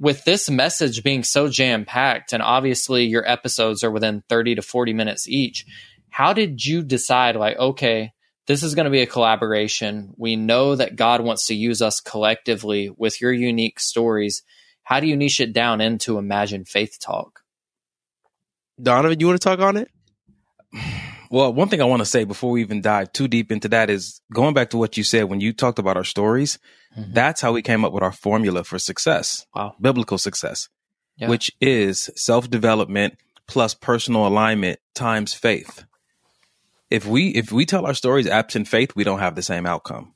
with this message being so jam packed and obviously your episodes are within 30 to 40 minutes each how did you decide like okay this is going to be a collaboration. We know that God wants to use us collectively with your unique stories. How do you niche it down into Imagine Faith Talk? Donovan, you want to talk on it? Well, one thing I want to say before we even dive too deep into that is going back to what you said when you talked about our stories. Mm-hmm. That's how we came up with our formula for success. Wow. Biblical success, yeah. which is self development plus personal alignment times faith if we if we tell our stories absent faith, we don't have the same outcome.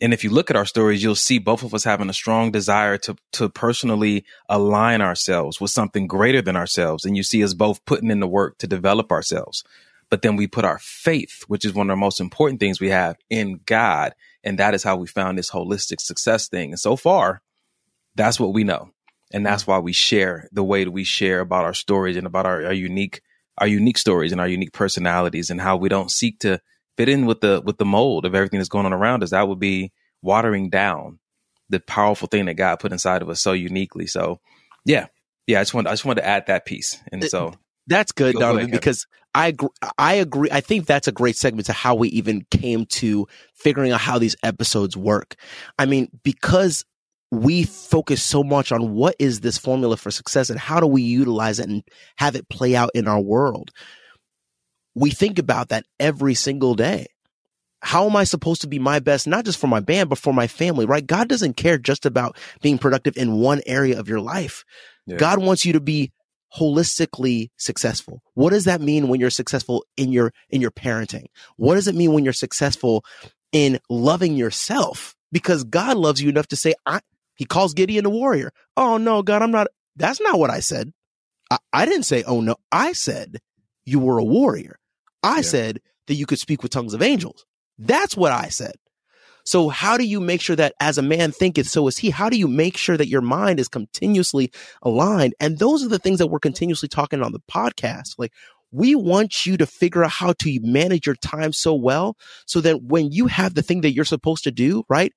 And if you look at our stories, you'll see both of us having a strong desire to to personally align ourselves with something greater than ourselves. And you see us both putting in the work to develop ourselves. But then we put our faith, which is one of the most important things we have in God. And that is how we found this holistic success thing. And so far, that's what we know. And that's why we share the way that we share about our stories and about our, our unique our unique stories and our unique personalities and how we don't seek to fit in with the with the mold of everything that's going on around us that would be watering down the powerful thing that God put inside of us so uniquely. So yeah. Yeah I just want I just wanted to add that piece. And so that's good go, Donovan go because I agree, I agree I think that's a great segment to how we even came to figuring out how these episodes work. I mean because we focus so much on what is this formula for success and how do we utilize it and have it play out in our world. We think about that every single day. How am I supposed to be my best, not just for my band, but for my family, right? God doesn't care just about being productive in one area of your life. Yeah. God wants you to be holistically successful. What does that mean when you're successful in your, in your parenting? What does it mean when you're successful in loving yourself? Because God loves you enough to say, I, he calls Gideon a warrior. Oh no, God, I'm not. That's not what I said. I, I didn't say, oh no. I said you were a warrior. I yeah. said that you could speak with tongues of angels. That's what I said. So how do you make sure that as a man thinketh, so is he? How do you make sure that your mind is continuously aligned? And those are the things that we're continuously talking on the podcast. Like we want you to figure out how to manage your time so well so that when you have the thing that you're supposed to do, right?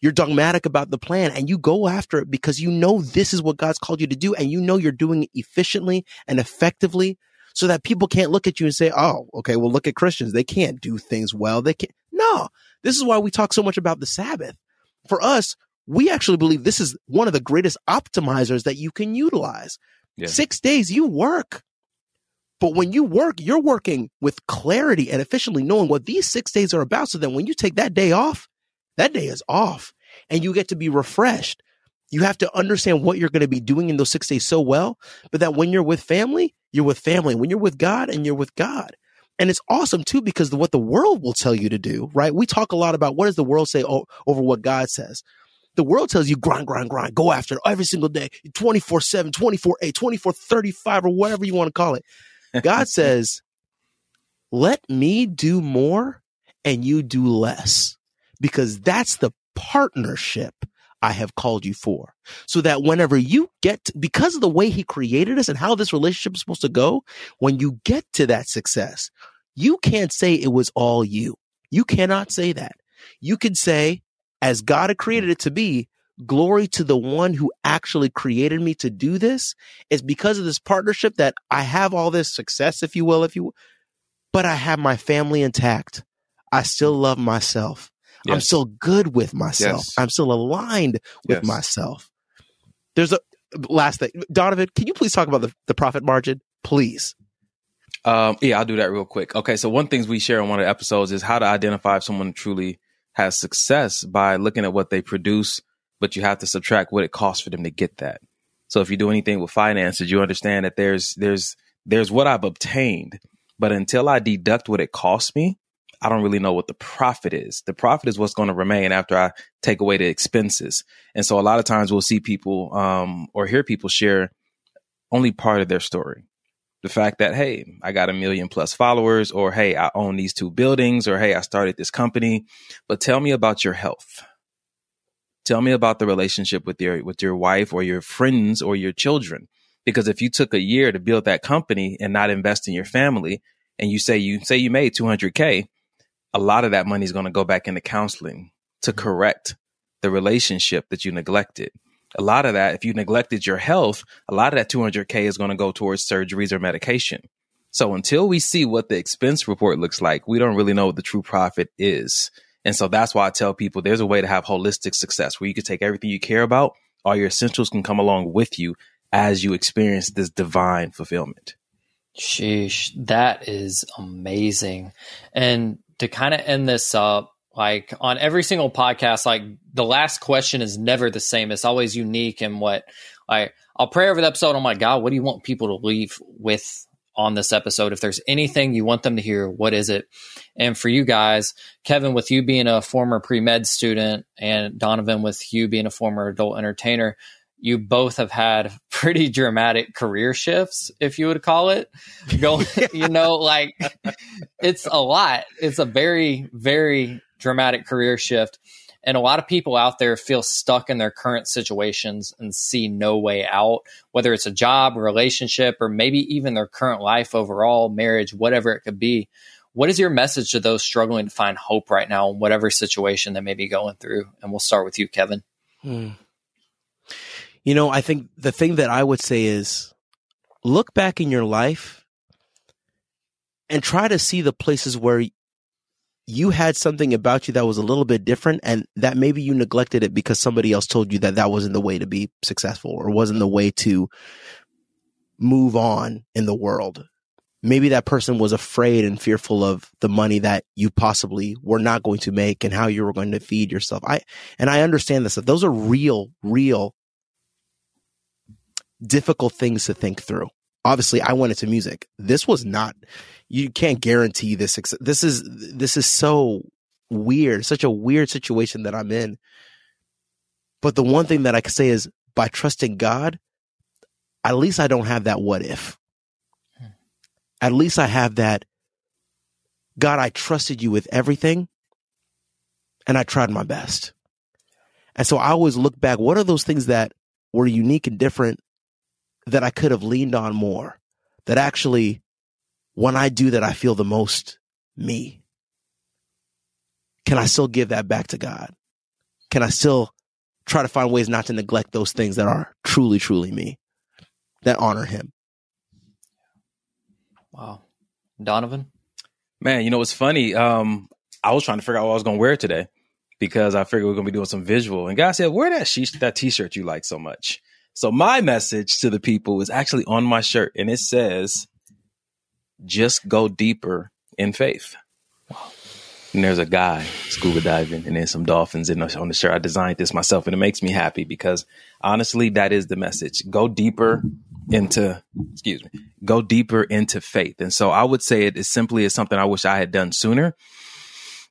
You're dogmatic about the plan and you go after it because you know this is what God's called you to do and you know you're doing it efficiently and effectively so that people can't look at you and say, Oh, okay, well, look at Christians. They can't do things well. They can't. No, this is why we talk so much about the Sabbath. For us, we actually believe this is one of the greatest optimizers that you can utilize. Yeah. Six days you work. But when you work, you're working with clarity and efficiently knowing what these six days are about. So then when you take that day off, that day is off and you get to be refreshed. You have to understand what you're going to be doing in those six days so well, but that when you're with family, you're with family. When you're with God and you're with God. And it's awesome too, because what the world will tell you to do, right? We talk a lot about what does the world say over what God says. The world tells you grind, grind, grind, go after it every single day, 24 7, 24 8, 24 35, or whatever you want to call it. God says, let me do more and you do less because that's the partnership I have called you for. So that whenever you get, because of the way he created us and how this relationship is supposed to go, when you get to that success, you can't say it was all you. You cannot say that. You can say, as God had created it to be, glory to the one who actually created me to do this. It's because of this partnership that I have all this success, if you will, if you, will, but I have my family intact. I still love myself. Yes. I'm still good with myself. Yes. I'm still aligned with yes. myself. There's a last thing. Donovan, can you please talk about the, the profit margin? Please. Um, yeah, I'll do that real quick. Okay. So one things we share in one of the episodes is how to identify if someone truly has success by looking at what they produce, but you have to subtract what it costs for them to get that. So if you do anything with finances, you understand that there's, there's, there's what I've obtained, but until I deduct what it costs me, I don't really know what the profit is. The profit is what's going to remain after I take away the expenses. And so a lot of times we'll see people um, or hear people share only part of their story. The fact that, hey, I got a million plus followers, or hey, I own these two buildings, or hey, I started this company. But tell me about your health. Tell me about the relationship with your with your wife or your friends or your children. Because if you took a year to build that company and not invest in your family, and you say you say you made 200k, a lot of that money is going to go back into counseling to mm-hmm. correct the relationship that you neglected. A lot of that, if you neglected your health, a lot of that 200K is going to go towards surgeries or medication. So until we see what the expense report looks like, we don't really know what the true profit is. And so that's why I tell people there's a way to have holistic success where you can take everything you care about, all your essentials can come along with you as you experience this divine fulfillment. Sheesh, that is amazing. And to kind of end this up, like on every single podcast, like the last question is never the same. It's always unique and what I I'll pray over the episode. I'm like, God, what do you want people to leave with on this episode? If there's anything you want them to hear, what is it? And for you guys, Kevin, with you being a former pre med student and Donovan with you being a former adult entertainer, you both have had pretty dramatic career shifts, if you would call it. Go, you know, like it's a lot. It's a very, very dramatic career shift. And a lot of people out there feel stuck in their current situations and see no way out, whether it's a job, relationship, or maybe even their current life overall, marriage, whatever it could be. What is your message to those struggling to find hope right now in whatever situation they may be going through? And we'll start with you, Kevin. Hmm. You know, I think the thing that I would say is look back in your life and try to see the places where you had something about you that was a little bit different and that maybe you neglected it because somebody else told you that that wasn't the way to be successful or wasn't the way to move on in the world. Maybe that person was afraid and fearful of the money that you possibly were not going to make and how you were going to feed yourself. I, and I understand this. Those are real, real difficult things to think through. Obviously, I went into music. This was not. You can't guarantee this. This is this is so weird. Such a weird situation that I'm in. But the one thing that I can say is by trusting God, at least I don't have that what if. Hmm. At least I have that God, I trusted you with everything and I tried my best. And so I always look back, what are those things that were unique and different that I could have leaned on more. That actually, when I do that, I feel the most me. Can I still give that back to God? Can I still try to find ways not to neglect those things that are truly, truly me, that honor Him? Wow. Donovan? Man, you know, it's funny. Um, I was trying to figure out what I was going to wear today because I figured we are going to be doing some visual. And God said, wear that, she- that t shirt you like so much. So my message to the people is actually on my shirt and it says, just go deeper in faith. And there's a guy scuba diving and then some dolphins in the, on the shirt. I designed this myself and it makes me happy because honestly, that is the message. Go deeper into, excuse me, go deeper into faith. And so I would say it as simply as something I wish I had done sooner.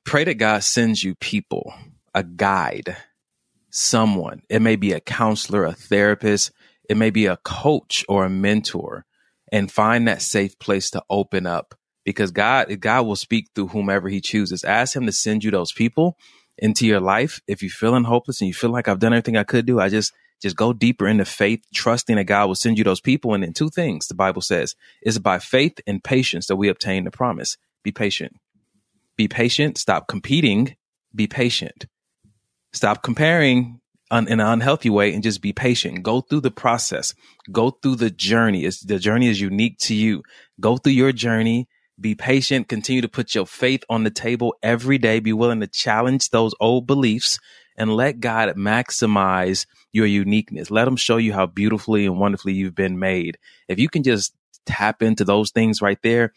Pray that God sends you people, a guide someone. It may be a counselor, a therapist, it may be a coach or a mentor and find that safe place to open up because God God will speak through whomever he chooses. Ask him to send you those people into your life. If you're feeling hopeless and you feel like I've done everything I could do, I just just go deeper into faith, trusting that God will send you those people. And then two things the Bible says is by faith and patience that we obtain the promise. Be patient. Be patient. Stop competing. Be patient. Stop comparing un, in an unhealthy way and just be patient. Go through the process. Go through the journey. It's, the journey is unique to you. Go through your journey. Be patient. Continue to put your faith on the table every day. Be willing to challenge those old beliefs and let God maximize your uniqueness. Let him show you how beautifully and wonderfully you've been made. If you can just tap into those things right there,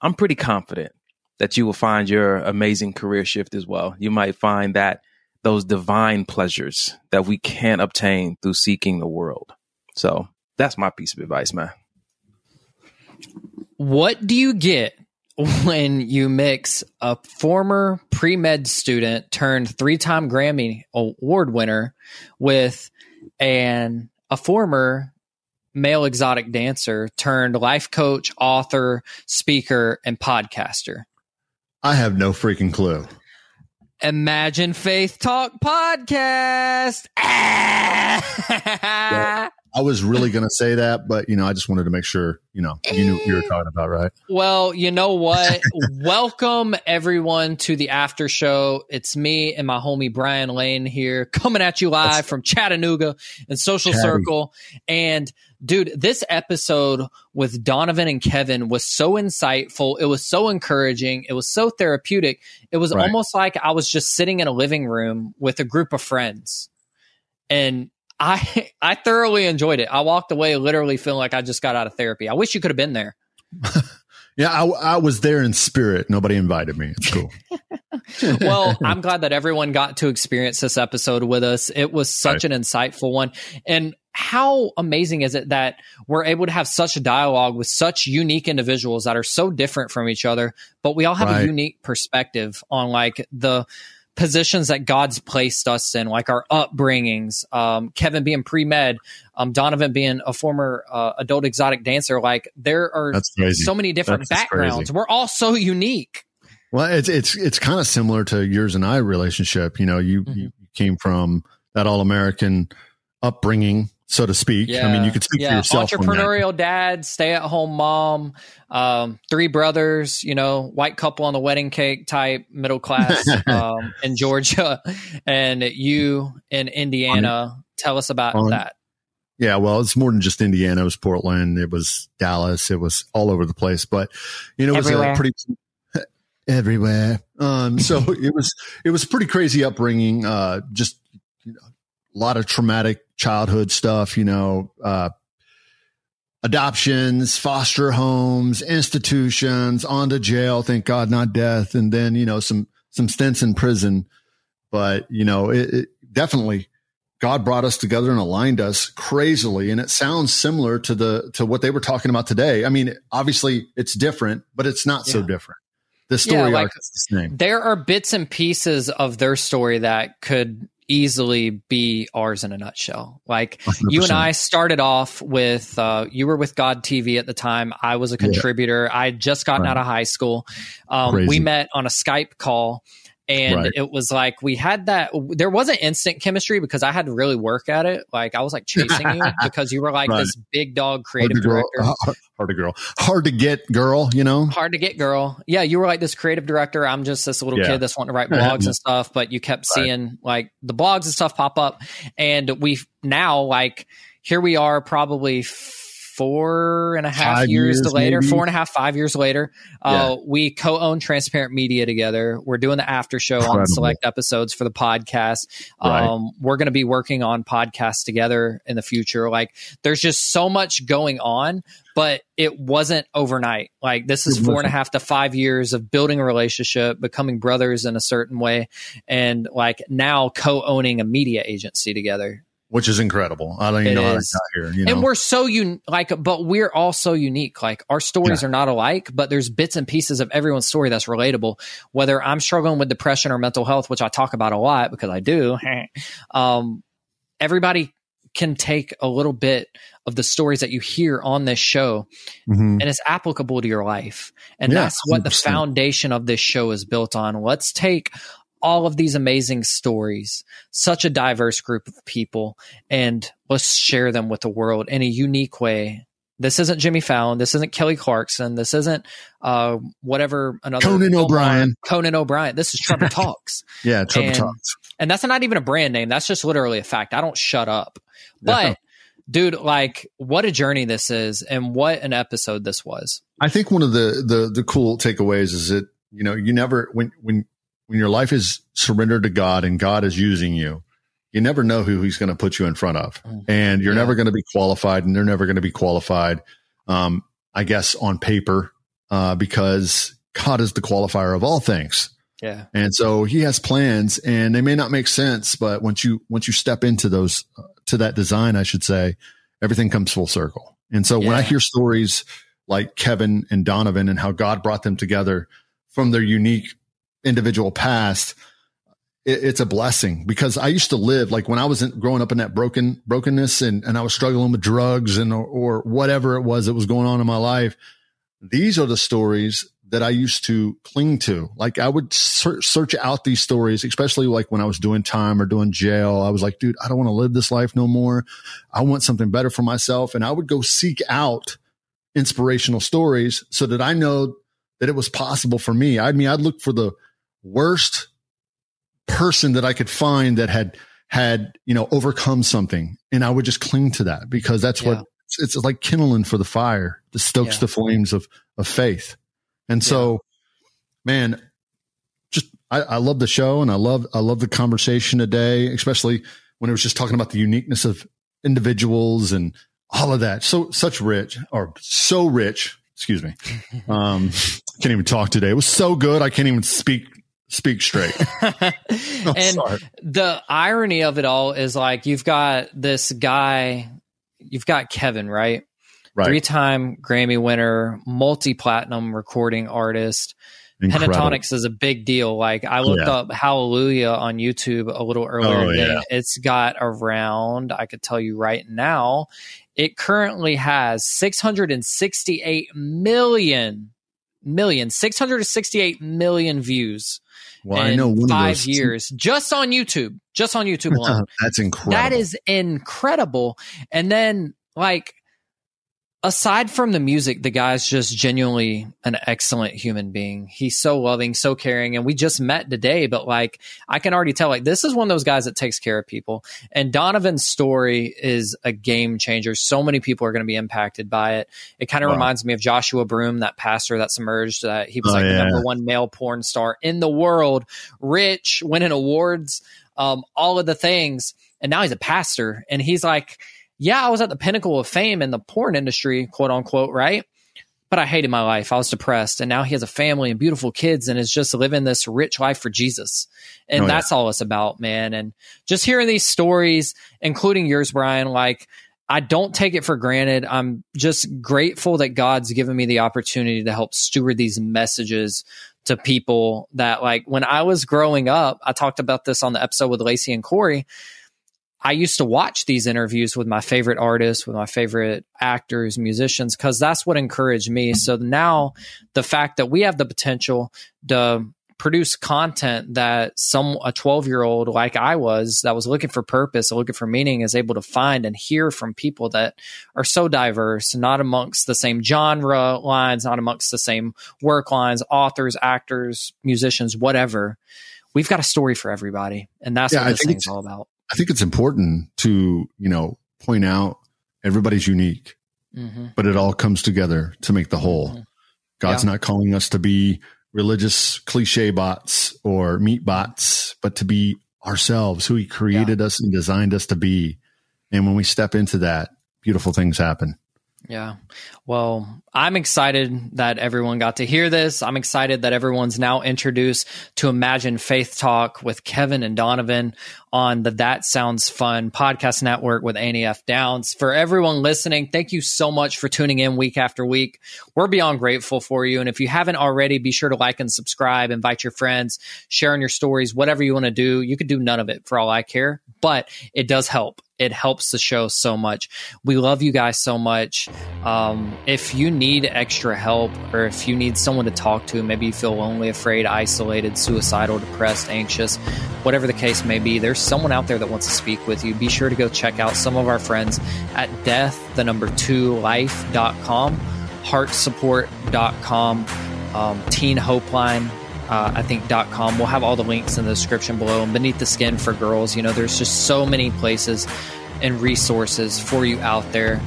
I'm pretty confident that you will find your amazing career shift as well. You might find that those divine pleasures that we can't obtain through seeking the world. So that's my piece of advice, man. What do you get when you mix a former pre med student turned three time Grammy award winner with an a former male exotic dancer turned life coach, author, speaker, and podcaster? I have no freaking clue. Imagine Faith Talk podcast. yeah, I was really going to say that, but you know, I just wanted to make sure you know you knew what you were eh. talking about, right? Well, you know what? Welcome everyone to the after show. It's me and my homie Brian Lane here, coming at you live That's from Chattanooga and Social Chatty. Circle, and dude, this episode with Donovan and Kevin was so insightful. It was so encouraging. It was so therapeutic. It was right. almost like I was just sitting in a living room with a group of friends. And I I thoroughly enjoyed it. I walked away literally feeling like I just got out of therapy. I wish you could have been there. yeah, I, I was there in spirit. Nobody invited me. It's cool. well, I'm glad that everyone got to experience this episode with us. It was such right. an insightful one. And how amazing is it that we're able to have such a dialogue with such unique individuals that are so different from each other, but we all have right. a unique perspective on like the positions that God's placed us in, like our upbringings. Um, Kevin being pre med, um, Donovan being a former uh, adult exotic dancer. Like there are so many different That's backgrounds. We're all so unique. Well, it's it's it's kind of similar to yours and I relationship. You know, you mm-hmm. you came from that all American upbringing, so to speak. Yeah. I mean, you could speak yeah. for yourself. Entrepreneurial dad, stay at home mom, um, three brothers, you know, white couple on the wedding cake type, middle class um, in Georgia, and you in Indiana. Tell us about that. Yeah, well, it's more than just Indiana. It was Portland. It was Dallas. It was all over the place. But you know, it was Everywhere. a pretty everywhere. Um, so it was it was pretty crazy upbringing. Uh, just you know, a lot of traumatic childhood stuff. You know, uh, adoptions, foster homes, institutions, on to jail. Thank God, not death. And then you know some some stints in prison. But you know, it, it definitely God brought us together and aligned us crazily. And it sounds similar to the, to what they were talking about today. I mean, obviously it's different, but it's not yeah. so different the story yeah, like, arc is the same. There are bits and pieces of their story that could easily be ours in a nutshell. Like 100%. you and I started off with uh, you were with God TV at the time. I was a contributor. Yeah. I had just gotten right. out of high school. Um, we met on a Skype call and right. it was like we had that there wasn't instant chemistry because i had to really work at it like i was like chasing you because you were like right. this big dog creative hard director hard to girl hard to get girl you know hard to get girl yeah you were like this creative director i'm just this little yeah. kid that's wanting to write blogs and stuff but you kept right. seeing like the blogs and stuff pop up and we now like here we are probably four and a half years, years later, maybe? four and a half, five years later, uh, yeah. we co-own Transparent Media together. We're doing the after show Incredible. on select episodes for the podcast. Right. Um, we're going to be working on podcasts together in the future. Like, there's just so much going on, but it wasn't overnight. Like, this is four and a half to five years of building a relationship, becoming brothers in a certain way, and like now co-owning a media agency together which is incredible. I don't even it know how got here. You know? And we're so un like, but we're all so unique. Like our stories yeah. are not alike, but there's bits and pieces of everyone's story that's relatable. Whether I'm struggling with depression or mental health, which I talk about a lot because I do. um, everybody can take a little bit of the stories that you hear on this show mm-hmm. and it's applicable to your life. And yeah, that's what 100%. the foundation of this show is built on. Let's take all of these amazing stories, such a diverse group of people, and let's share them with the world in a unique way. This isn't Jimmy Fallon. This isn't Kelly Clarkson. This isn't uh, whatever another Conan O'Brien. Conan O'Brien. This is Trevor Talks. yeah, Trevor and Talks. And that's not even a brand name. That's just literally a fact. I don't shut up. But yeah. dude, like what a journey this is and what an episode this was. I think one of the the the cool takeaways is that, you know, you never when when when your life is surrendered to God and God is using you, you never know who he's going to put you in front of. Mm. And you're yeah. never going to be qualified and they're never going to be qualified. Um, I guess on paper, uh, because God is the qualifier of all things. Yeah. And so he has plans and they may not make sense, but once you, once you step into those, uh, to that design, I should say, everything comes full circle. And so yeah. when I hear stories like Kevin and Donovan and how God brought them together from their unique individual past, it, it's a blessing because I used to live like when I was in, growing up in that broken brokenness and, and I was struggling with drugs and or, or whatever it was that was going on in my life. These are the stories that I used to cling to. Like I would search out these stories, especially like when I was doing time or doing jail. I was like, dude, I don't want to live this life no more. I want something better for myself. And I would go seek out inspirational stories so that I know that it was possible for me. I mean, I'd look for the worst person that I could find that had, had, you know, overcome something. And I would just cling to that because that's yeah. what it's, it's, like kindling for the fire that stokes yeah. the flames of, of faith. And so, yeah. man, just I, I love the show and I love I love the conversation today, especially when it was just talking about the uniqueness of individuals and all of that. So such rich or so rich. Excuse me. Um, can't even talk today. It was so good. I can't even speak speak straight. and the irony of it all is like you've got this guy, you've got Kevin, right? right. three time Grammy winner, multi platinum recording artist. Incredible. Pentatonix is a big deal. Like I looked yeah. up Hallelujah on YouTube a little earlier oh. Yeah. It's got around, I could tell you right now, it currently has 668 million million 668 million views well, I know five years just on YouTube, just on YouTube alone. That's incredible. That is incredible. And then like aside from the music, the guy's just genuinely an excellent human being. He's so loving, so caring. And we just met today, but like I can already tell, like this is one of those guys that takes care of people. And Donovan's story is a game changer. So many people are going to be impacted by it. It kind of wow. reminds me of Joshua Broome, that pastor that submerged. That he was oh, like yeah. the number one male porn star in the world, rich, winning awards, um, all of the things. And now he's a pastor, and he's like yeah, I was at the pinnacle of fame in the porn industry, quote unquote, right? But I hated my life. I was depressed. And now he has a family and beautiful kids and is just living this rich life for Jesus. And oh, that's yeah. all it's about, man. And just hearing these stories, including yours, Brian, like, I don't take it for granted. I'm just grateful that God's given me the opportunity to help steward these messages to people that like when I was growing up, I talked about this on the episode with Lacey and Corey. I used to watch these interviews with my favorite artists, with my favorite actors, musicians, because that's what encouraged me. So now the fact that we have the potential to produce content that some a 12 year old like I was that was looking for purpose, looking for meaning is able to find and hear from people that are so diverse, not amongst the same genre lines, not amongst the same work lines, authors, actors, musicians, whatever. We've got a story for everybody. And that's yeah, what this thing's all about. I think it's important to, you know, point out everybody's unique, mm-hmm. but it all comes together to make the whole. Mm-hmm. God's yeah. not calling us to be religious cliche bots or meat bots, but to be ourselves, who he created yeah. us and designed us to be. And when we step into that, beautiful things happen. Yeah. Well, I'm excited that everyone got to hear this. I'm excited that everyone's now introduced to Imagine Faith Talk with Kevin and Donovan on the That Sounds Fun podcast network with Annie F. Downs. For everyone listening, thank you so much for tuning in week after week. We're beyond grateful for you. And if you haven't already, be sure to like and subscribe, invite your friends, sharing your stories, whatever you want to do. You could do none of it for all I care, but it does help it helps the show so much. We love you guys so much. Um, if you need extra help or if you need someone to talk to, maybe you feel lonely, afraid, isolated, suicidal, depressed, anxious, whatever the case may be, there's someone out there that wants to speak with you. Be sure to go check out some of our friends at death, the number two life.com, heartsupport.com, um, Teen Hope Line uh, I think .com. We'll have all the links in the description below and beneath the skin for girls. You know, there's just so many places and resources for you out there.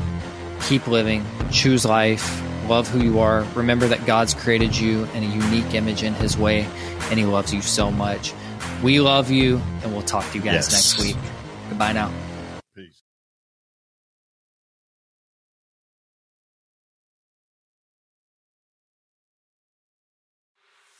Keep living, choose life, love who you are. Remember that God's created you in a unique image in His way, and He loves you so much. We love you, and we'll talk to you guys Yes. next week. Goodbye now.